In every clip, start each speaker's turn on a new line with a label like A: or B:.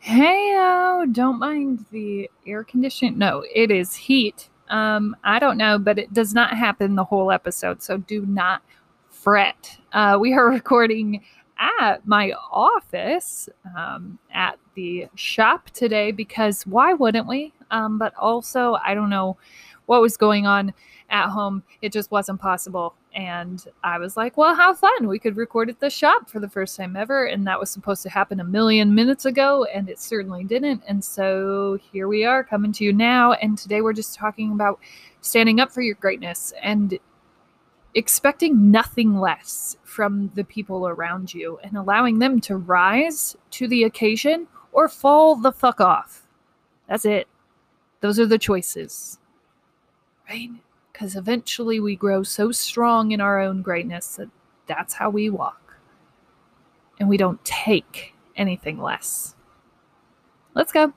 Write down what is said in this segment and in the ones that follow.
A: Hey, oh, don't mind the air conditioning. No, it is heat. Um, I don't know, but it does not happen the whole episode, so do not fret. Uh, we are recording at my office um, at the shop today because why wouldn't we? Um, but also, I don't know what was going on at home. It just wasn't possible. And I was like, well, how fun. We could record at the shop for the first time ever. And that was supposed to happen a million minutes ago, and it certainly didn't. And so here we are coming to you now. And today we're just talking about standing up for your greatness and expecting nothing less from the people around you and allowing them to rise to the occasion or fall the fuck off. That's it. Those are the choices. Right? Because eventually we grow so strong in our own greatness that that's how we walk. And we don't take anything less. Let's go.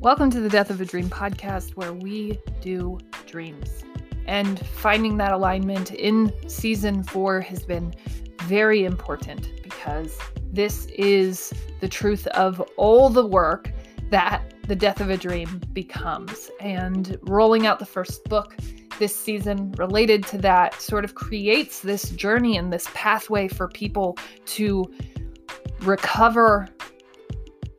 A: Welcome to the Death of a Dream podcast, where we do dreams. And finding that alignment in season four has been very important because this is the truth of all the work that the death of a dream becomes. And rolling out the first book this season related to that sort of creates this journey and this pathway for people to recover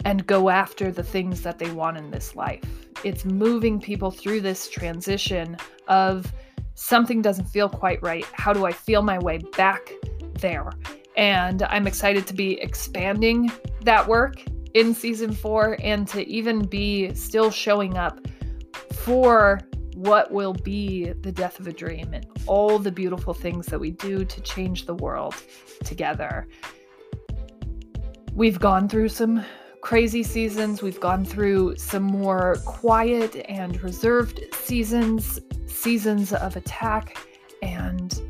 A: and go after the things that they want in this life. It's moving people through this transition of something doesn't feel quite right. How do I feel my way back there? And I'm excited to be expanding that work in season four and to even be still showing up for what will be the death of a dream and all the beautiful things that we do to change the world together. We've gone through some crazy seasons, we've gone through some more quiet and reserved seasons, seasons of attack, and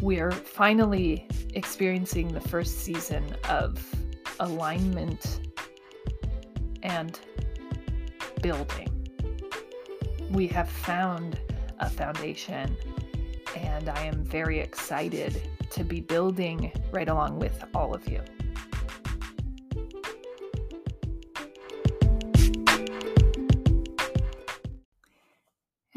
A: we're finally experiencing the first season of alignment and building. We have found a foundation, and I am very excited to be building right along with all of you.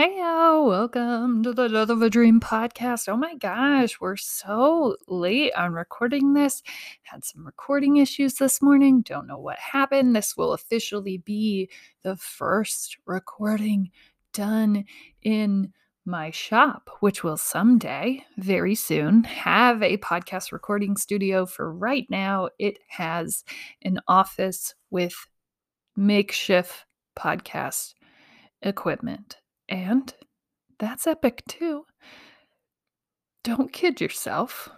A: Hey, welcome to the Death of a Dream podcast. Oh my gosh, we're so late on recording this. Had some recording issues this morning. Don't know what happened. This will officially be the first recording done in my shop, which will someday, very soon, have a podcast recording studio. For right now, it has an office with makeshift podcast equipment and that's epic too. Don't kid yourself.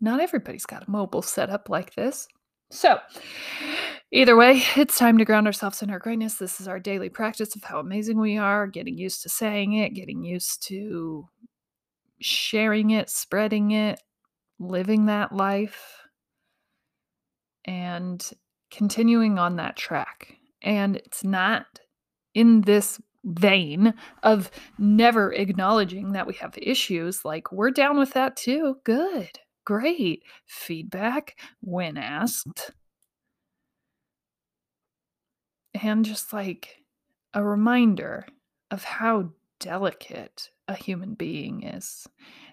A: Not everybody's got a mobile setup like this. So, either way, it's time to ground ourselves in our greatness. This is our daily practice of how amazing we are, getting used to saying it, getting used to sharing it, spreading it, living that life, and continuing on that track. And it's not in this vein of never acknowledging that we have issues, like we're down with that too. Good, great. Feedback when asked. And just like a reminder of how delicate a human being is.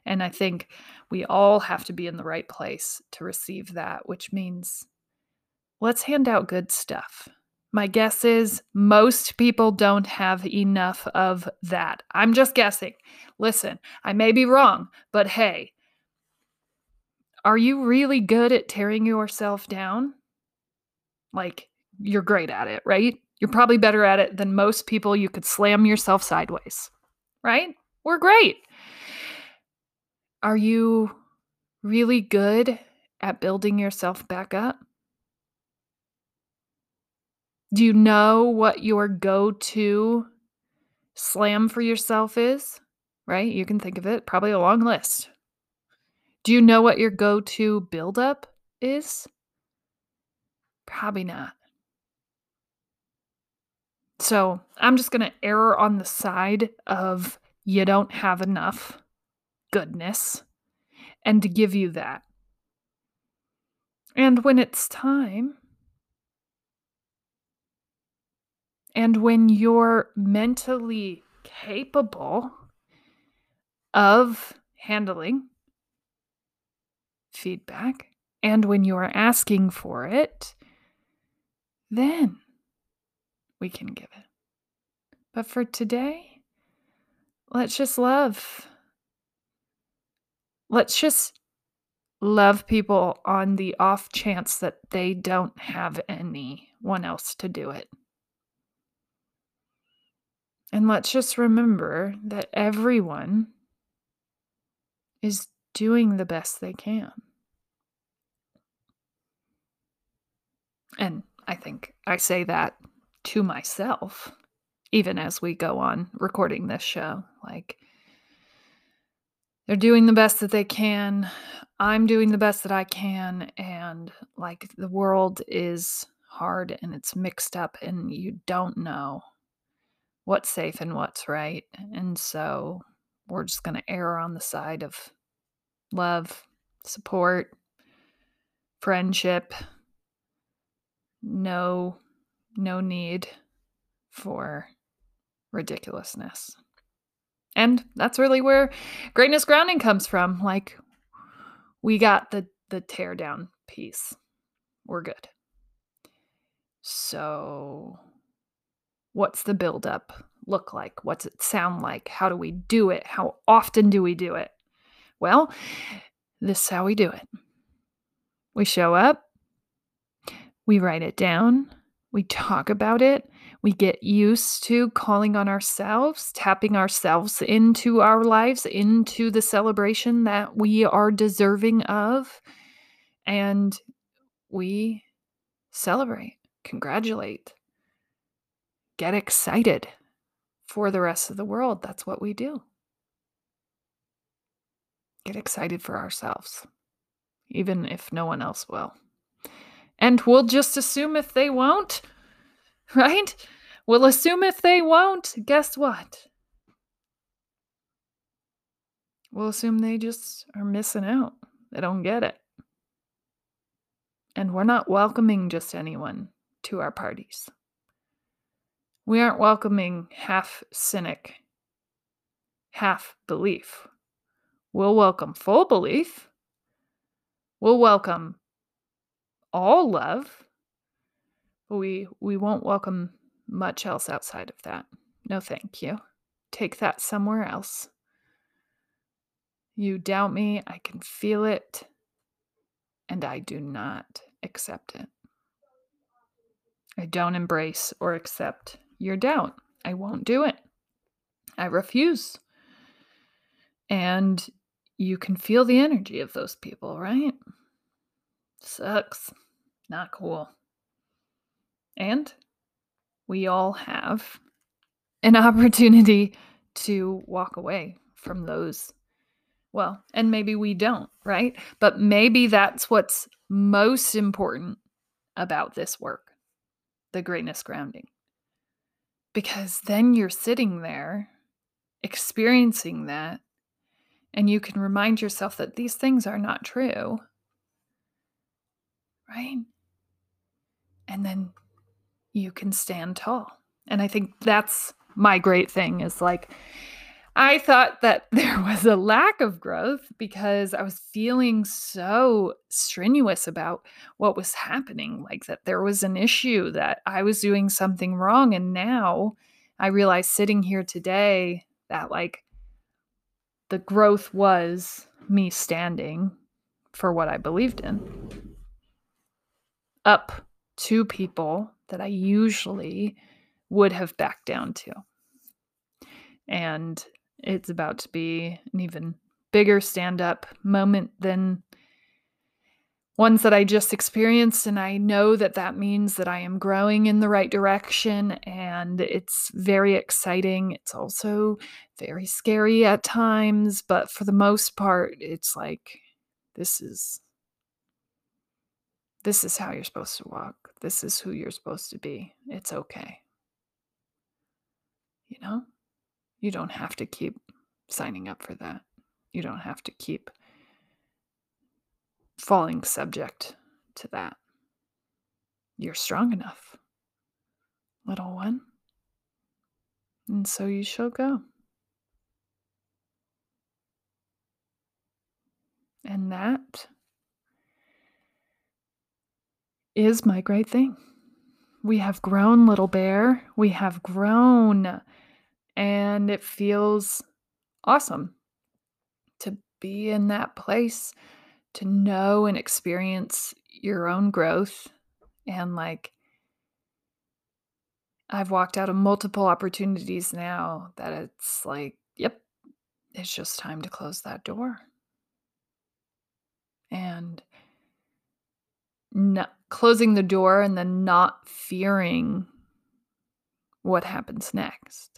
A: And I think we all have to be in the right place to receive that, which means let's hand out good stuff. My guess is most people don't have enough of that. I'm just guessing. Listen, I may be wrong, but hey, are you really good at tearing yourself down? Like, you're great at it, right? You're probably better at it than most people. You could slam yourself sideways, right? We're great. Are you really good at building yourself back up? Do you know what your go to slam for yourself is? Right? You can think of it, probably a long list. Do you know what your go to buildup is? Probably not. So I'm just going to err on the side of you don't have enough goodness and to give you that. And when it's time, and when you're mentally capable of handling feedback, and when you're asking for it, then we can give it. But for today, let's just love. Let's just love people on the off chance that they don't have anyone else to do it. And let's just remember that everyone is doing the best they can. And I think I say that to myself, even as we go on recording this show. Like, they're doing the best that they can. I'm doing the best that I can. And like, the world is hard and it's mixed up, and you don't know what's safe and what's right. And so we're just going to err on the side of love, support, friendship. No no need for ridiculousness. And that's really where greatness grounding comes from. Like we got the the tear down piece. We're good. So what's the buildup look like? What's it sound like? How do we do it? How often do we do it? Well, this is how we do it. We show up, we write it down, we talk about it, we get used to calling on ourselves, tapping ourselves into our lives, into the celebration that we are deserving of, and we celebrate, congratulate, get excited for the rest of the world. That's what we do. Get excited for ourselves, even if no one else will. And we'll just assume if they won't, right? We'll assume if they won't, guess what? We'll assume they just are missing out. They don't get it. And we're not welcoming just anyone to our parties. We aren't welcoming half cynic, half belief. We'll welcome full belief. We'll welcome all love, but we we won't welcome much else outside of that. No thank you. Take that somewhere else. You doubt me, I can feel it, and I do not accept it. I don't embrace or accept your doubt. I won't do it. I refuse. And you can feel the energy of those people, right? Sucks. Not cool. And we all have an opportunity to walk away from those. Well, and maybe we don't, right? But maybe that's what's most important about this work the greatness grounding because then you're sitting there experiencing that and you can remind yourself that these things are not true. Right? And then you can stand tall. And I think that's my great thing is like, I thought that there was a lack of growth because I was feeling so strenuous about what was happening, like that there was an issue, that I was doing something wrong. And now I realize sitting here today that, like, the growth was me standing for what I believed in up to people that I usually would have backed down to. And it's about to be an even bigger stand up moment than ones that I just experienced. And I know that that means that I am growing in the right direction. And it's very exciting. It's also very scary at times. But for the most part, it's like, this is. This is how you're supposed to walk. This is who you're supposed to be. It's okay. You know? You don't have to keep signing up for that. You don't have to keep falling subject to that. You're strong enough, little one. And so you shall go. And that is my great thing. We have grown, little bear. We have grown. And it feels awesome to be in that place, to know and experience your own growth. And like, I've walked out of multiple opportunities now that it's like, yep, it's just time to close that door. And not closing the door and then not fearing what happens next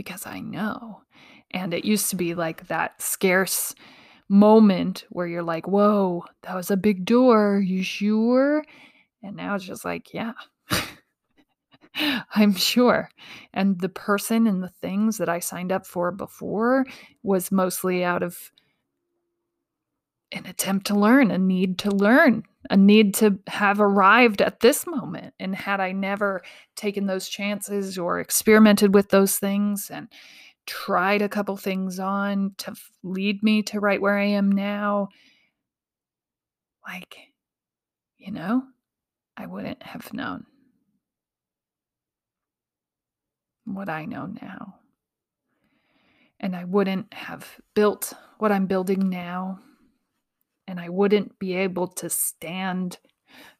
A: because I know. And it used to be like that scarce moment where you're like, whoa, that was a big door. You sure? And now it's just like, yeah, I'm sure. And the person and the things that I signed up for before was mostly out of an attempt to learn, a need to learn, a need to have arrived at this moment. And had I never taken those chances or experimented with those things and tried a couple things on to lead me to right where I am now, like, you know, I wouldn't have known what I know now. And I wouldn't have built what I'm building now and I wouldn't be able to stand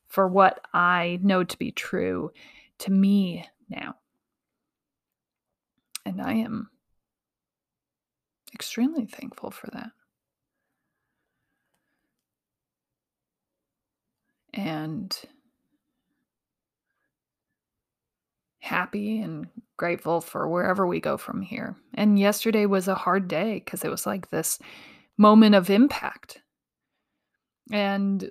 A: for what I know to be true to me now. And I am extremely thankful for that. And happy and grateful for wherever we go from here. And yesterday was a hard day because it was like this moment of impact and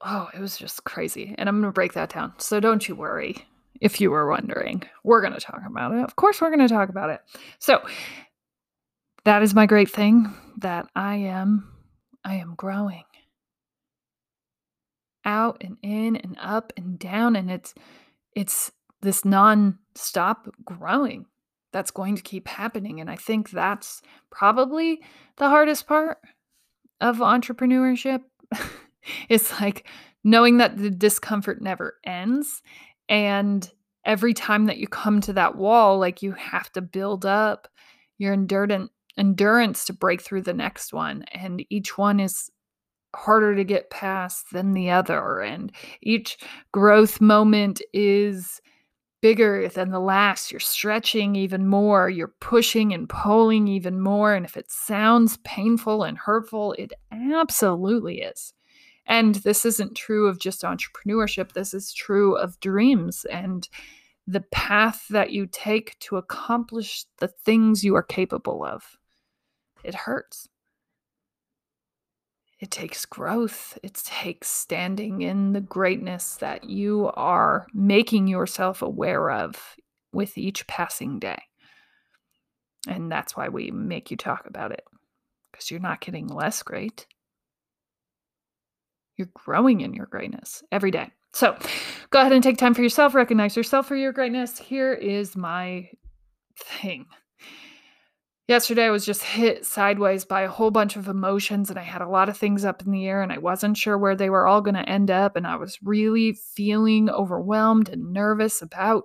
A: oh, it was just crazy. And I'm going to break that down. So don't you worry if you were wondering. We're going to talk about it. Of course, we're going to talk about it. So that is my great thing that I am I am growing. Out and in and up and down and it's it's this non-stop growing that's going to keep happening and I think that's probably the hardest part of entrepreneurship is like knowing that the discomfort never ends and every time that you come to that wall like you have to build up your endurance endurance to break through the next one and each one is harder to get past than the other and each growth moment is bigger than the last. You're stretching even more. You're pushing and pulling even more. And if it sounds painful and hurtful, it absolutely is. And this isn't true of just entrepreneurship, this is true of dreams and the path that you take to accomplish the things you are capable of. It hurts. It takes growth. It takes standing in the greatness that you are making yourself aware of with each passing day. And that's why we make you talk about it, because you're not getting less great. You're growing in your greatness every day. So go ahead and take time for yourself, recognize yourself for your greatness. Here is my thing yesterday I was just hit sideways by a whole bunch of emotions and I had a lot of things up in the air and I wasn't sure where they were all going to end up and I was really feeling overwhelmed and nervous about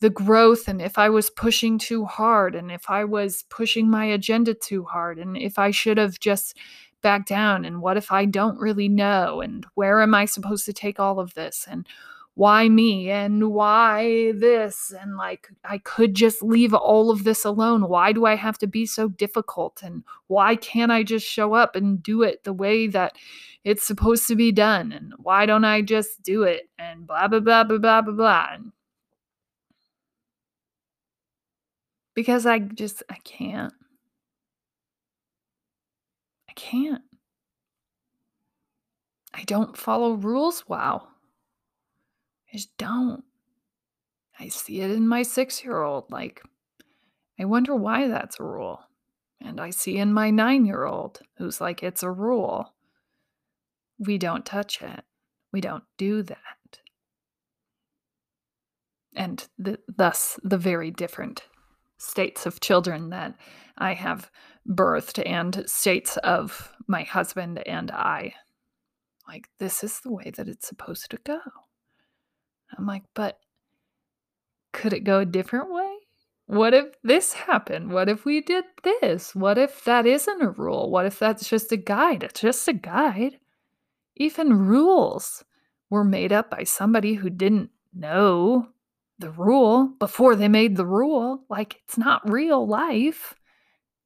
A: the growth and if I was pushing too hard and if I was pushing my agenda too hard and if I should have just backed down and what if I don't really know and where am I supposed to take all of this and why me and why this and like I could just leave all of this alone. Why do I have to be so difficult and why can't I just show up and do it the way that it's supposed to be done and why don't I just do it and blah blah blah blah blah blah blah. Because I just I can't. I can't. I don't follow rules well. I just don't. I see it in my six year old. Like, I wonder why that's a rule. And I see in my nine year old who's like, it's a rule. we don't touch it. We don't do that. And the, thus, the very different states of children that I have birthed and states of my husband and I. Like, this is the way that it's supposed to go. I'm like, but could it go a different way? What if this happened? What if we did this? What if that isn't a rule? What if that's just a guide? It's just a guide. Even rules were made up by somebody who didn't know the rule before they made the rule. Like, it's not real life.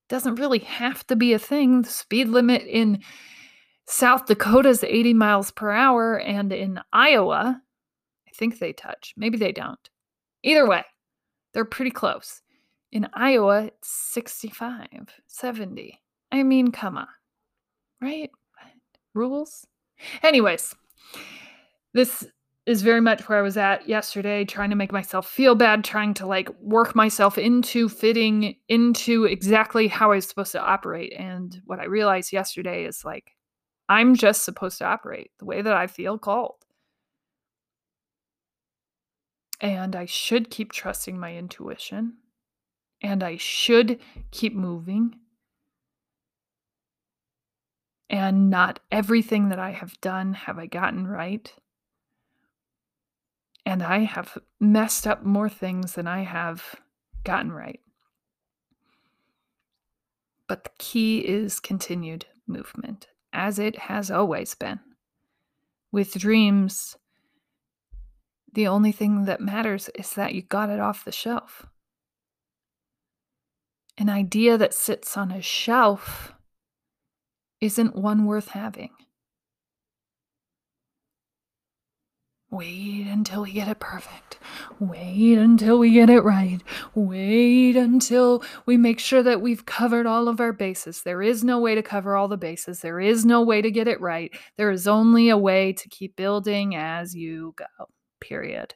A: Doesn't really have to be a thing. The speed limit in South Dakota is 80 miles per hour, and in Iowa, think they touch. Maybe they don't. Either way, they're pretty close. In Iowa, it's 65, 70. I mean, come on, right? Rules? Anyways, this is very much where I was at yesterday, trying to make myself feel bad, trying to like work myself into fitting into exactly how I was supposed to operate. And what I realized yesterday is like, I'm just supposed to operate the way that I feel called. And I should keep trusting my intuition. And I should keep moving. And not everything that I have done have I gotten right and I have messed up more things than I have gotten right. But the key is continued movement, as it has always been. With dreams, the only thing that matters is that you got it off the shelf. An idea that sits on a shelf isn't one worth having. Wait until we get it perfect. Wait until we get it right. Wait until we make sure that we've covered all of our bases. There is no way to cover all the bases. There is no way to get it right. There is only a way to keep building as you go. Period.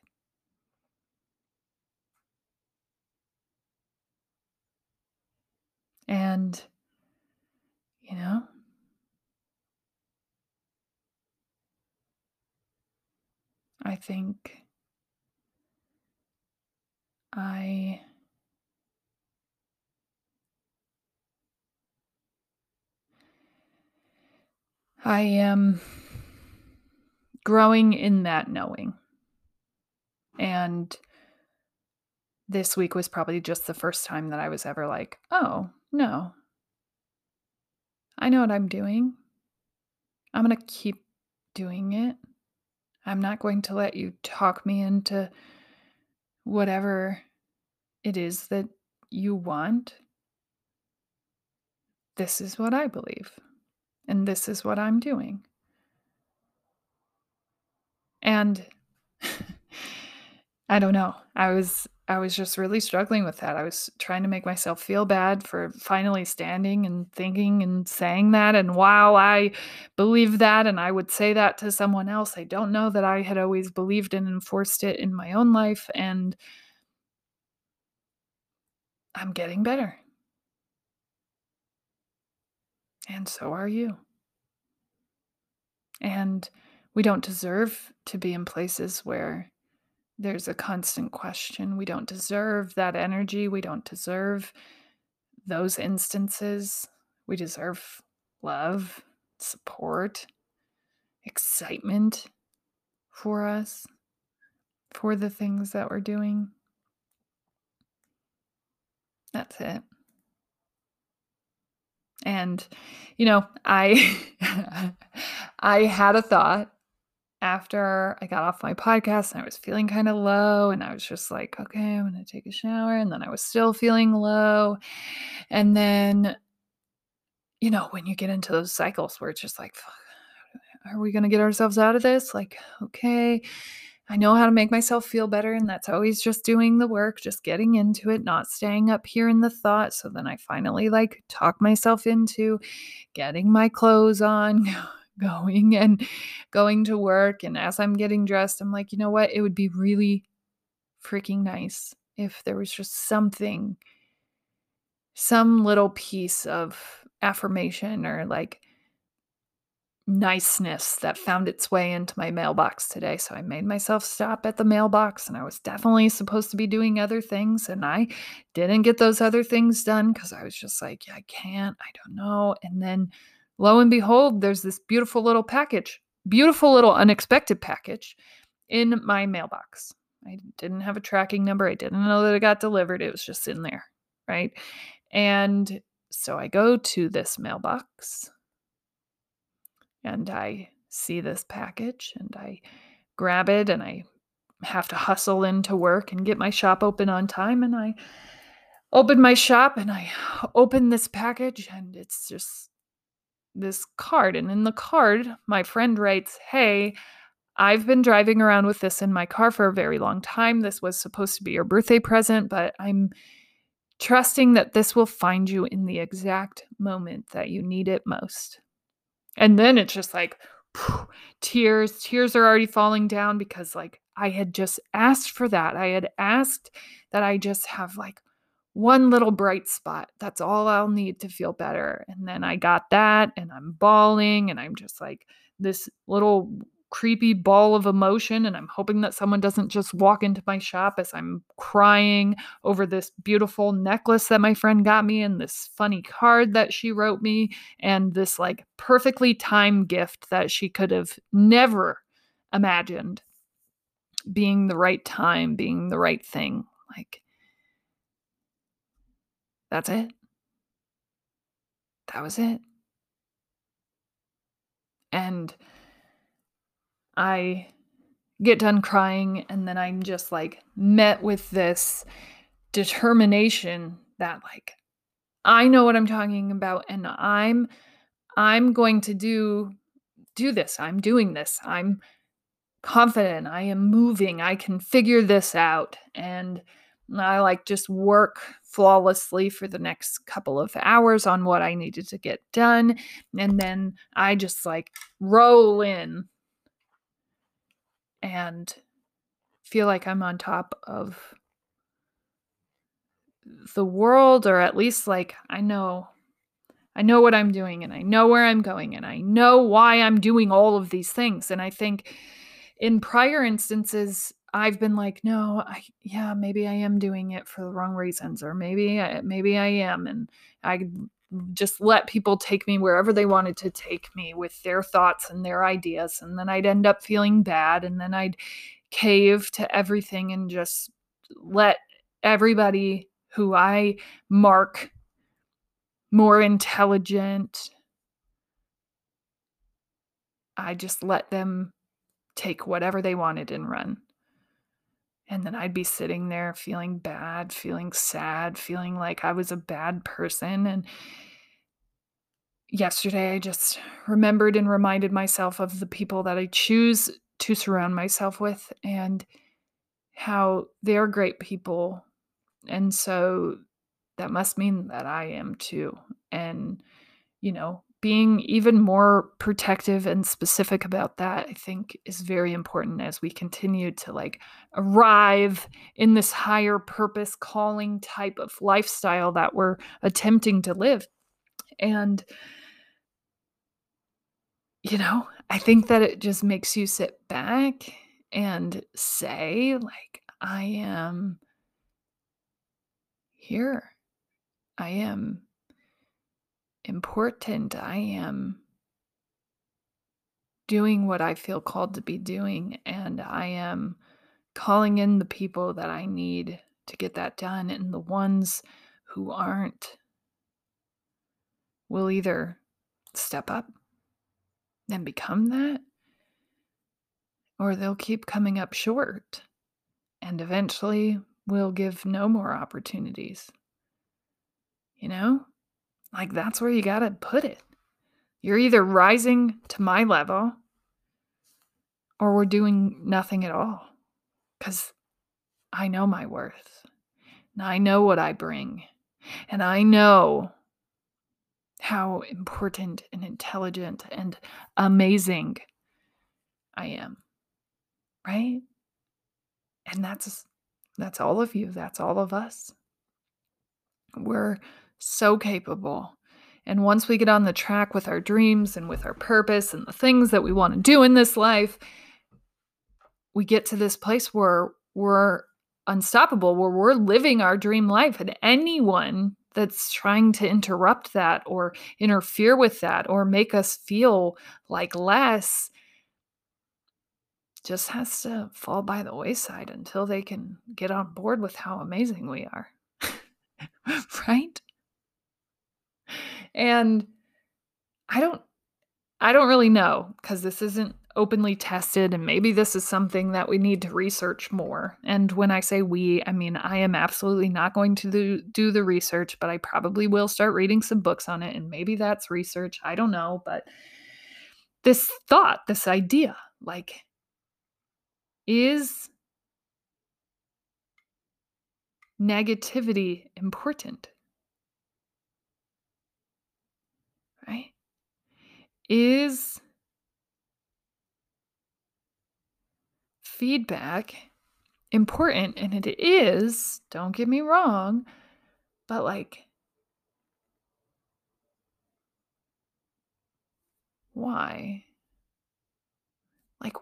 A: And, you know, I think I I am growing in that knowing. And this week was probably just the first time that I was ever like, oh, no. I know what I'm doing. I'm going to keep doing it. I'm not going to let you talk me into whatever it is that you want. This is what I believe, and this is what I'm doing. And I don't know. I was I was just really struggling with that. I was trying to make myself feel bad for finally standing and thinking and saying that. And while I believe that and I would say that to someone else, I don't know that I had always believed and enforced it in my own life. And I'm getting better. And so are you. And we don't deserve to be in places where there's a constant question. We don't deserve that energy. We don't deserve those instances. We deserve love, support, excitement for us, for the things that we're doing. That's it. And you know, I I had a thought after I got off my podcast and I was feeling kind of low and I was just like, okay, I'm going to take a shower and then I was still feeling low. And then you know, when you get into those cycles where it's just like are we going to get ourselves out of this? Like, okay, I know how to make myself feel better and that's always just doing the work, just getting into it, not staying up here in the thought. So then I finally like talk myself into getting my clothes on, going and going to work. And as I'm getting dressed, I'm like, you know what? It would be really freaking nice if there was just something, some little piece of affirmation or like niceness that found its way into my mailbox today. So I made myself stop at the mailbox and I was definitely supposed to be doing other things. And I didn't get those other things done because I was just like, yeah, I can't, I don't know. And then lo and behold, there's this beautiful little package, beautiful little unexpected package in my mailbox. I didn't have a tracking number. I didn't know that it got delivered. It was just in there. Right. And so I go to this mailbox and I see this package and I grab it and I have to hustle into work and get my shop open on time and I open my shop and I open this package and it's just this card and in the card my friend writes, "Hey, I've been driving around with this in my car for a very long time. This was supposed to be your birthday present, but I'm trusting that this will find you in the exact moment that you need it most." And then it's just like phew, tears, tears are already falling down because like I had just asked for that. I had asked that I just have like one little bright spot. That's all I'll need to feel better. And then I got that and I'm bawling and I'm just like this little creepy ball of emotion and I'm hoping that someone doesn't just walk into my shop as I'm crying over this beautiful necklace that my friend got me and this funny card that she wrote me and this like perfectly timed gift that she could have never imagined being the right time, being the right thing. Like that's it. That was it. And I get done crying and then I'm just like met with this determination that like I know what I'm talking about and I'm I'm going to do do this. I'm doing this. I'm confident. I am moving. I can figure this out and I like just work flawlessly for the next couple of hours on what I needed to get done and then I just like roll in and feel like I'm on top of the world or at least like I know I know what I'm doing and I know where I'm going and I know why I'm doing all of these things. And I think in prior instances I've been like no I yeah maybe I am doing it for the wrong reasons or maybe I, maybe I am and I just let people take me wherever they wanted to take me with their thoughts and their ideas. And then I'd end up feeling bad. And then I'd cave to everything and just let everybody who I mark more intelligent, I just let them take whatever they wanted and run. And then I'd be sitting there feeling bad, feeling sad, feeling like I was a bad person. And yesterday, I just remembered and reminded myself of the people that I choose to surround myself with and how they're great people. And so that must mean that I am too. And, you know, being even more protective and specific about that i think is very important as we continue to like arrive in this higher purpose calling type of lifestyle that we're attempting to live. And you know i think that it just makes you sit back and say like i am here. I am important I am doing what I feel called to be doing, and I am calling in the people that I need to get that done, and the ones who aren't will either step up and become that, or they'll keep coming up short, and eventually we'll give no more opportunities. You know? Like, that's where you got to put it. You're either rising to my level or we're doing nothing at all. Because I know my worth. And I know what I bring. And I know how important and intelligent and amazing I am. Right? And that's that's all of you. That's all of us. We're so capable And once we get on the track with our dreams and with our purpose and the things that we want to do in this life, we get to this place where we're unstoppable, where we're living our dream life. And anyone that's trying to interrupt that or interfere with that or make us feel like less just has to fall by the wayside until they can get on board with how amazing we are. right? And I don't I don't really know because this isn't openly tested and maybe this is something that we need to research more. And when I say we, I mean I am absolutely not going to do, do the research, but I probably will start reading some books on it and maybe that's research, I don't know, but this thought, this idea, like is negativity important? Right? Is feedback important? And it is, don't get me wrong, but like, why? Like,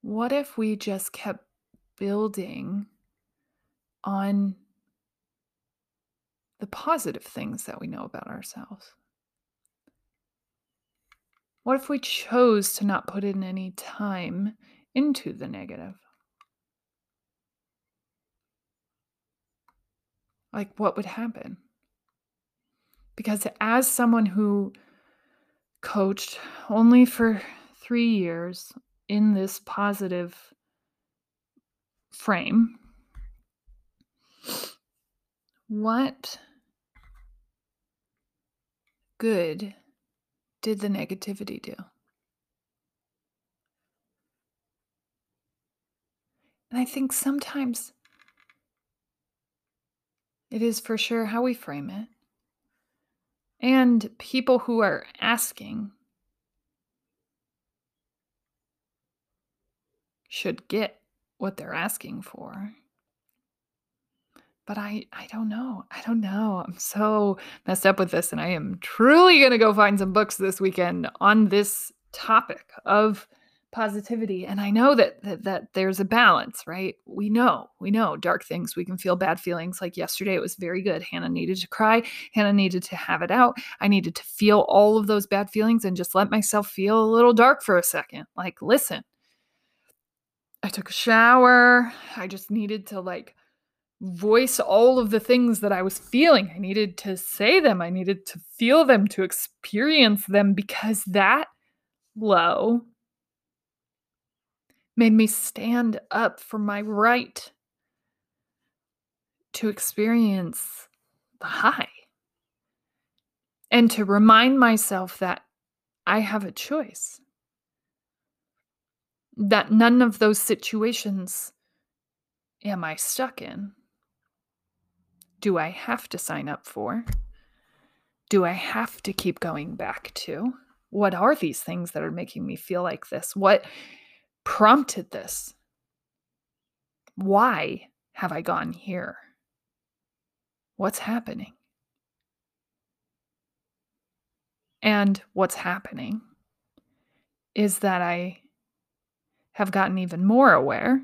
A: what if we just kept building on the positive things that we know about ourselves? What if we chose to not put in any time into the negative? Like, what would happen? Because as someone who coached only for three years in this positive frame, what good did the negativity do? And I think sometimes it is for sure how we frame it. And people who are asking should get what they're asking for but I I don't know. I don't know. I'm so messed up with this and I am truly going to go find some books this weekend on this topic of positivity and I know that, that that there's a balance, right? We know. We know dark things. We can feel bad feelings. Like yesterday it was very good. Hannah needed to cry. Hannah needed to have it out. I needed to feel all of those bad feelings and just let myself feel a little dark for a second. Like listen. I took a shower. I just needed to like voice all of the things that I was feeling. I needed to say them, I needed to feel them, to experience them, because that low made me stand up for my right to experience the high and to remind myself that I have a choice. That none of those situations am I stuck in do I have to sign up for? Do I have to keep going back to? What are these things that are making me feel like this? What prompted this? Why have I gone here? What's happening? And what's happening is that I have gotten even more aware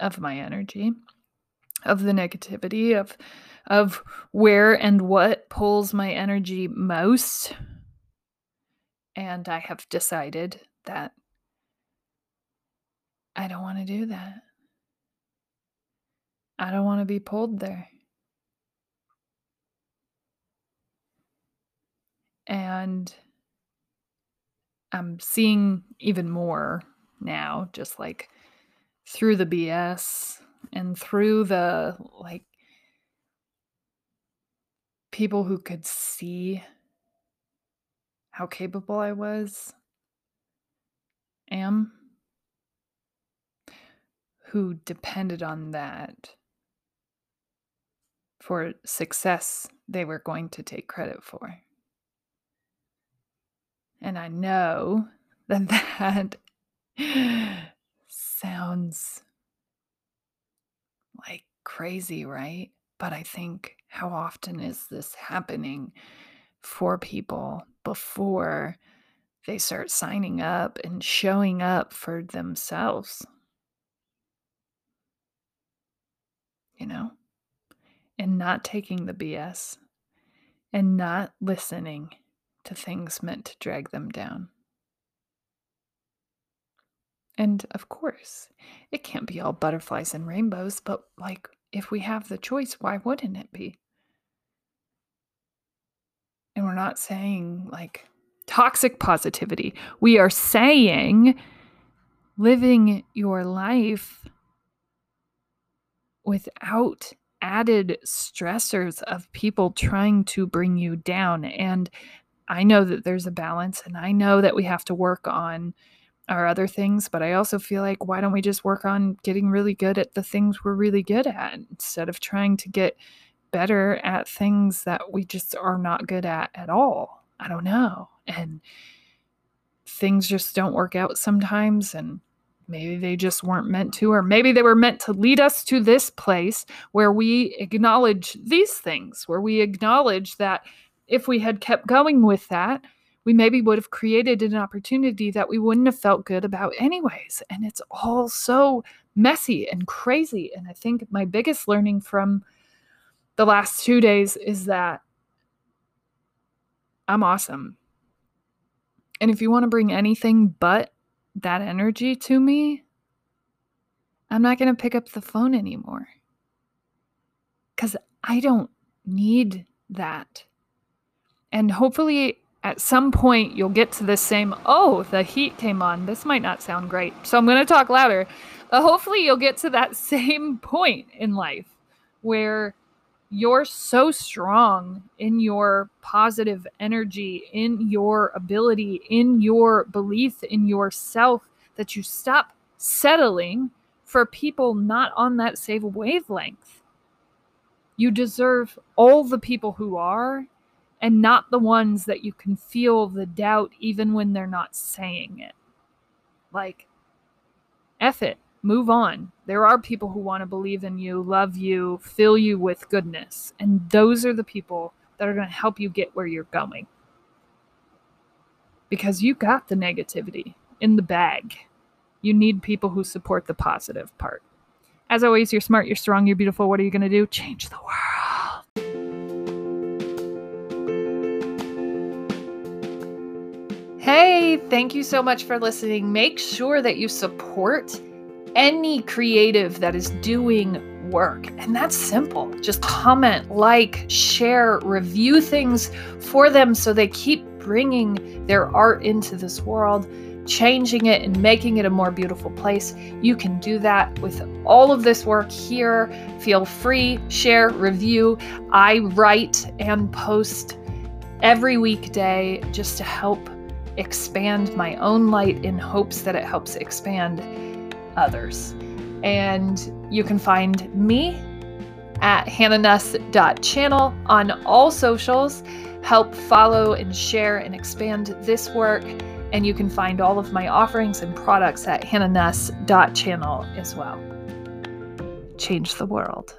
A: of my energy, of the negativity, of of where and what pulls my energy most. And I have decided that I don't want to do that. I don't want to be pulled there. And I'm seeing even more now, just like through the BS and through the like people who could see how capable I was, am, who depended on that for success they were going to take credit for. And I know that that sounds like crazy, right? But I think How often is this happening for people before they start signing up and showing up for themselves? You know? And not taking the BS and not listening to things meant to drag them down. And of course, it can't be all butterflies and rainbows, but like if we have the choice, why wouldn't it be? And we're not saying like toxic positivity. We are saying living your life without added stressors of people trying to bring you down. And I know that there's a balance, and I know that we have to work on our other things, but I also feel like why don't we just work on getting really good at the things we're really good at instead of trying to get better at things that we just are not good at at all? I don't know. And things just don't work out sometimes and maybe they just weren't meant to or maybe they were meant to lead us to this place where we acknowledge these things, where we acknowledge that if we had kept going with that, we maybe would have created an opportunity that we wouldn't have felt good about, anyways. And it's all so messy and crazy. And I think my biggest learning from the last two days is that I'm awesome. And if you want to bring anything but that energy to me, I'm not going to pick up the phone anymore. Because I don't need that. And hopefully, at some point you'll get to the same oh the heat came on. This might not sound great. So i'm going to talk louder. But hopefully you'll get to that same point in life where you're so strong in your positive energy in your ability in your belief in yourself that you stop settling for people not on that same wavelength. You deserve all the people who are and not the ones that you can feel the doubt even when they're not saying it. Like, F it, move on. There are people who want to believe in you, love you, fill you with goodness. And those are the people that are going to help you get where you're going. Because you got the negativity in the bag. You need people who support the positive part. As always, you're smart, you're strong, you're beautiful. What are you going to do? Change the world. Hey, thank you so much for listening. Make sure that you support any creative that is doing work. And that's simple. Just comment, like, share, review things for them so they keep bringing their art into this world, changing it and making it a more beautiful place. You can do that with all of this work here. Feel free, share, review. I write and post every weekday just to help expand my own light in hopes that it helps expand others. And you can find me at hannahnuss.channel on all socials. Help follow and share and expand this work. And you can find all of my offerings and products at hannahnuss.channel as well. Change the world.